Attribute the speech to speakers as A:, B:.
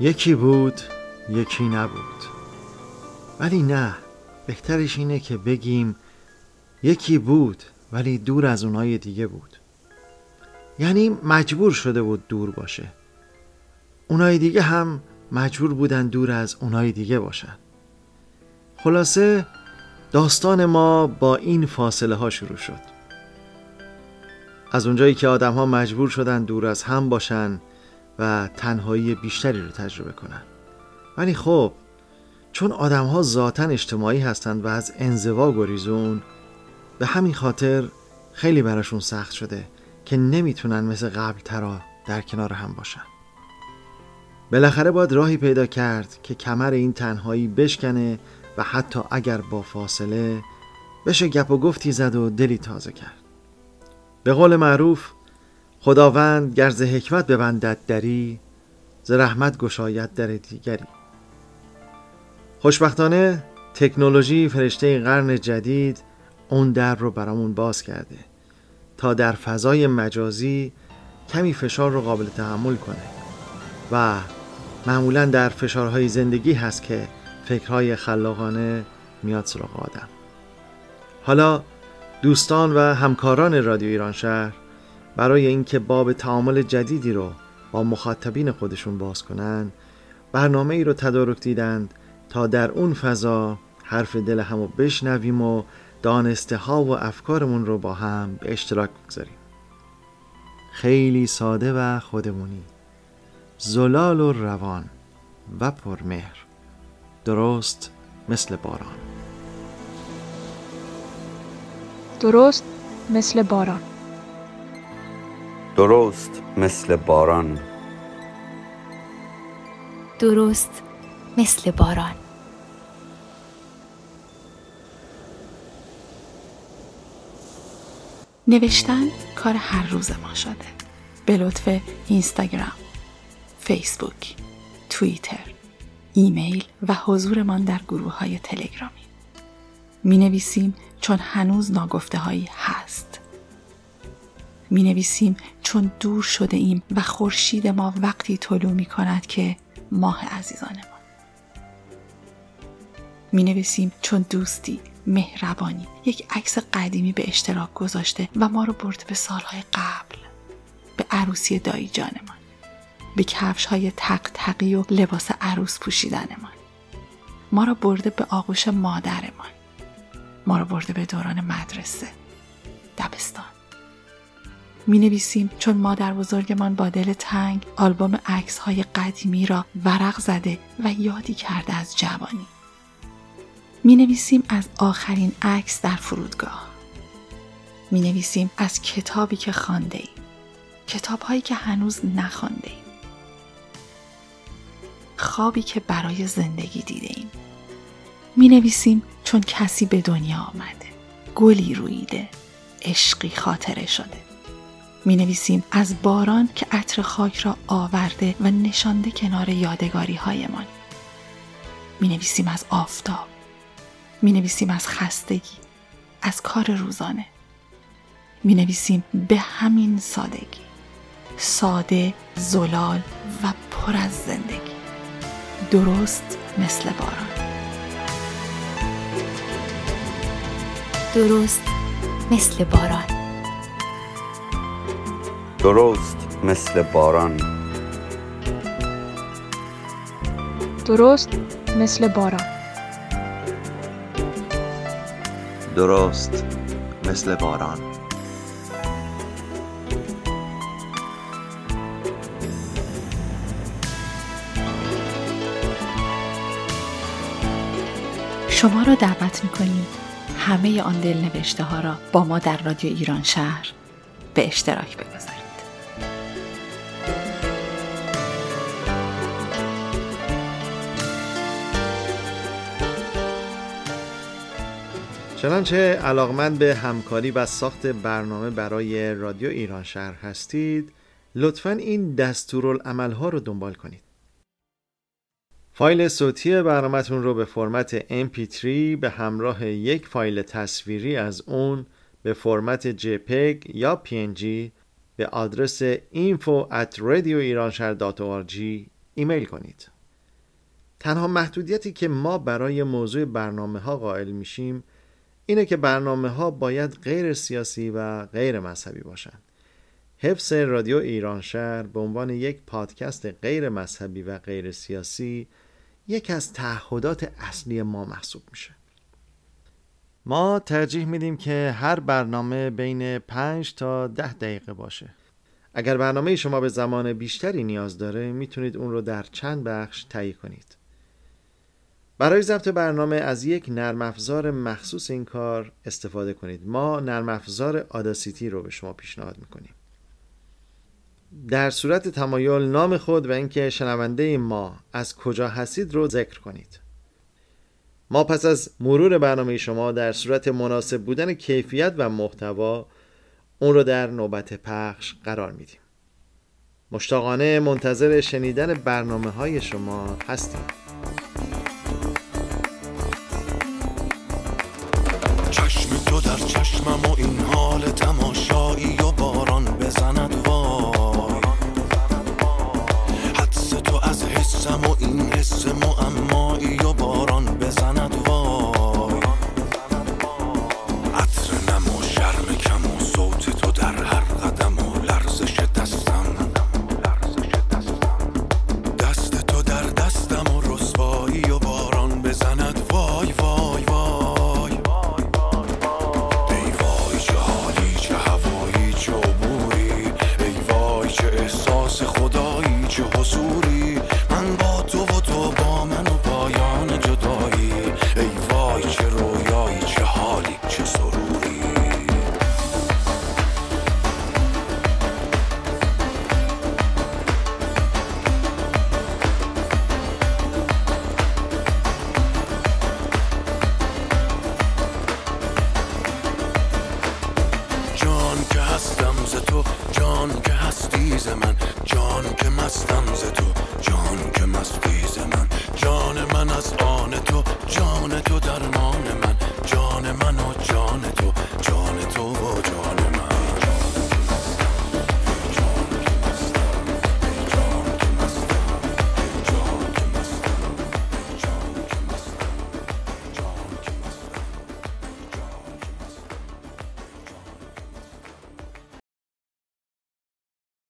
A: یکی بود یکی نبود. ولی نه بهترش اینه که بگیم یکی بود ولی دور از اونای دیگه بود. یعنی مجبور شده بود دور باشه. اونای دیگه هم مجبور بودن دور از اونای دیگه باشن. خلاصه داستان ما با این فاصله ها شروع شد. از اونجایی که آدم ها مجبور شدن دور از هم باشن و تنهایی بیشتری رو تجربه کنن. ولی خب چون آدم ها ذاتا اجتماعی هستند و از انزوا گریزون به همین خاطر خیلی براشون سخت شده که نمی‌تونن مثل قبل ترا در کنار هم باشن. بالاخره باید راهی پیدا کرد که کمر این تنهایی بشکنه و حتی اگر با فاصله بشه گپ و گفتی زد و دلی تازه کرد. به قول معروف خداوند گرز حکمت ببندد دری ز رحمت گشاید در دیگری. خوشبختانه تکنولوژی فرشته قرن جدید اون در رو برامون باز کرده تا در فضای مجازی کمی فشار رو قابل تحمل کنه و معمولا در فشارهای زندگی هست که فکرهای خلاقانه میاد سراغ آدم. حالا دوستان و همکاران رادیو ایران شهر برای اینکه باب تعامل جدیدی رو با مخاطبین خودشون باز کنن برنامه ای رو تدارک دیدند تا در اون فضا حرف دل همو بشنویم و دانسته ها و افکارمون رو با هم به اشتراک بگذاریم. خیلی ساده و خودمونی. زلال و روان و پرمهر. درست مثل باران.
B: درست مثل باران.
C: درست مثل باران.
D: درست مثل باران. نوشتن کار هر روز ما شده. به لطف اینستاگرام فیسبوک توییتر ایمیل و حضورمان در گروه های تلگرامی. می نویسیم چون هنوز ناگفته هایی هست. می نویسیم چون دور شده ایم و خورشید ما وقتی طلوع می کند که ماه عزیزانمان می نویسیم چون دوستی مهربانی یک عکس قدیمی به اشتراک گذاشته و ما رو برده به سالهای قبل به عروسی دایی جانمان به کفش های تق تقی و لباس عروس پوشیدنمان ما. را برده به آغوش مادرمان ما را برده به دوران مدرسه دبستان. می نویسیم چون مادر بزرگمان با دل تنگ آلبوم عکس های قدیمی را ورق زده و یادی کرده از جوانی. می نویسیم از آخرین عکس در فرودگاه. می نویسیم از کتابی که خانده ایم کتاب هایی که هنوز نخوانده ایم خوابی که برای زندگی دیده ایم می نویسیم چون کسی به دنیا آمده. گلی رویده عشقی خاطره شده. می نویسیم از باران که عطر خاک را آورده و نشانده کنار یادگاری هایمان می نویسیم از آفتاب. می نویسیم از خستگی از کار روزانه. می نویسیم به همین سادگی. ساده زلال و پر از زندگی. درست مثل باران. درست مثل باران.
C: درست مثل باران.
B: درست مثل باران.
A: درست مثل باران.
D: شما را دعوت می‌کنیم همه آن دل نوشته ها را با ما در رادیو ایران شهر به اشتراک بگذارید
A: چنانچه علاقمند به همکاری و ساخت برنامه برای رادیو ایران شهر هستید لطفا این دستورالعمل ها رو دنبال کنید. فایل صوتی برنامهتون رو به فرمت MP3 به همراه یک فایل تصویری از اون به فرمت JPEG یا PNG به آدرس info at ایمیل کنید. تنها محدودیتی که ما برای موضوع برنامه ها قائل میشیم اینه که برنامه ها باید غیر سیاسی و غیر مذهبی باشند. حفظ رادیو ایران شهر به عنوان یک پادکست غیر مذهبی و غیر سیاسی یک از تعهدات اصلی ما محسوب میشه. ما ترجیح میدیم که هر برنامه بین 5 تا 10 دقیقه باشه. اگر برنامه شما به زمان بیشتری نیاز داره می‌تونید اون رو در چند بخش تهیه کنید. برای ضبط برنامه از یک نرم افزار مخصوص این کار استفاده کنید. ما نرم افزار آداسیتی رو به شما پیشنهاد می‌کنیم. در صورت تمایل نام خود و اینکه شنونده ما از کجا هستید رو ذکر کنید. ما پس از مرور برنامه شما در صورت مناسب بودن کیفیت و محتوا اون رو در نوبت پخش قرار میدیم. مشتاقانه منتظر شنیدن برنامه های شما هستیم.
E: حال تماشایی se joda estamos é tu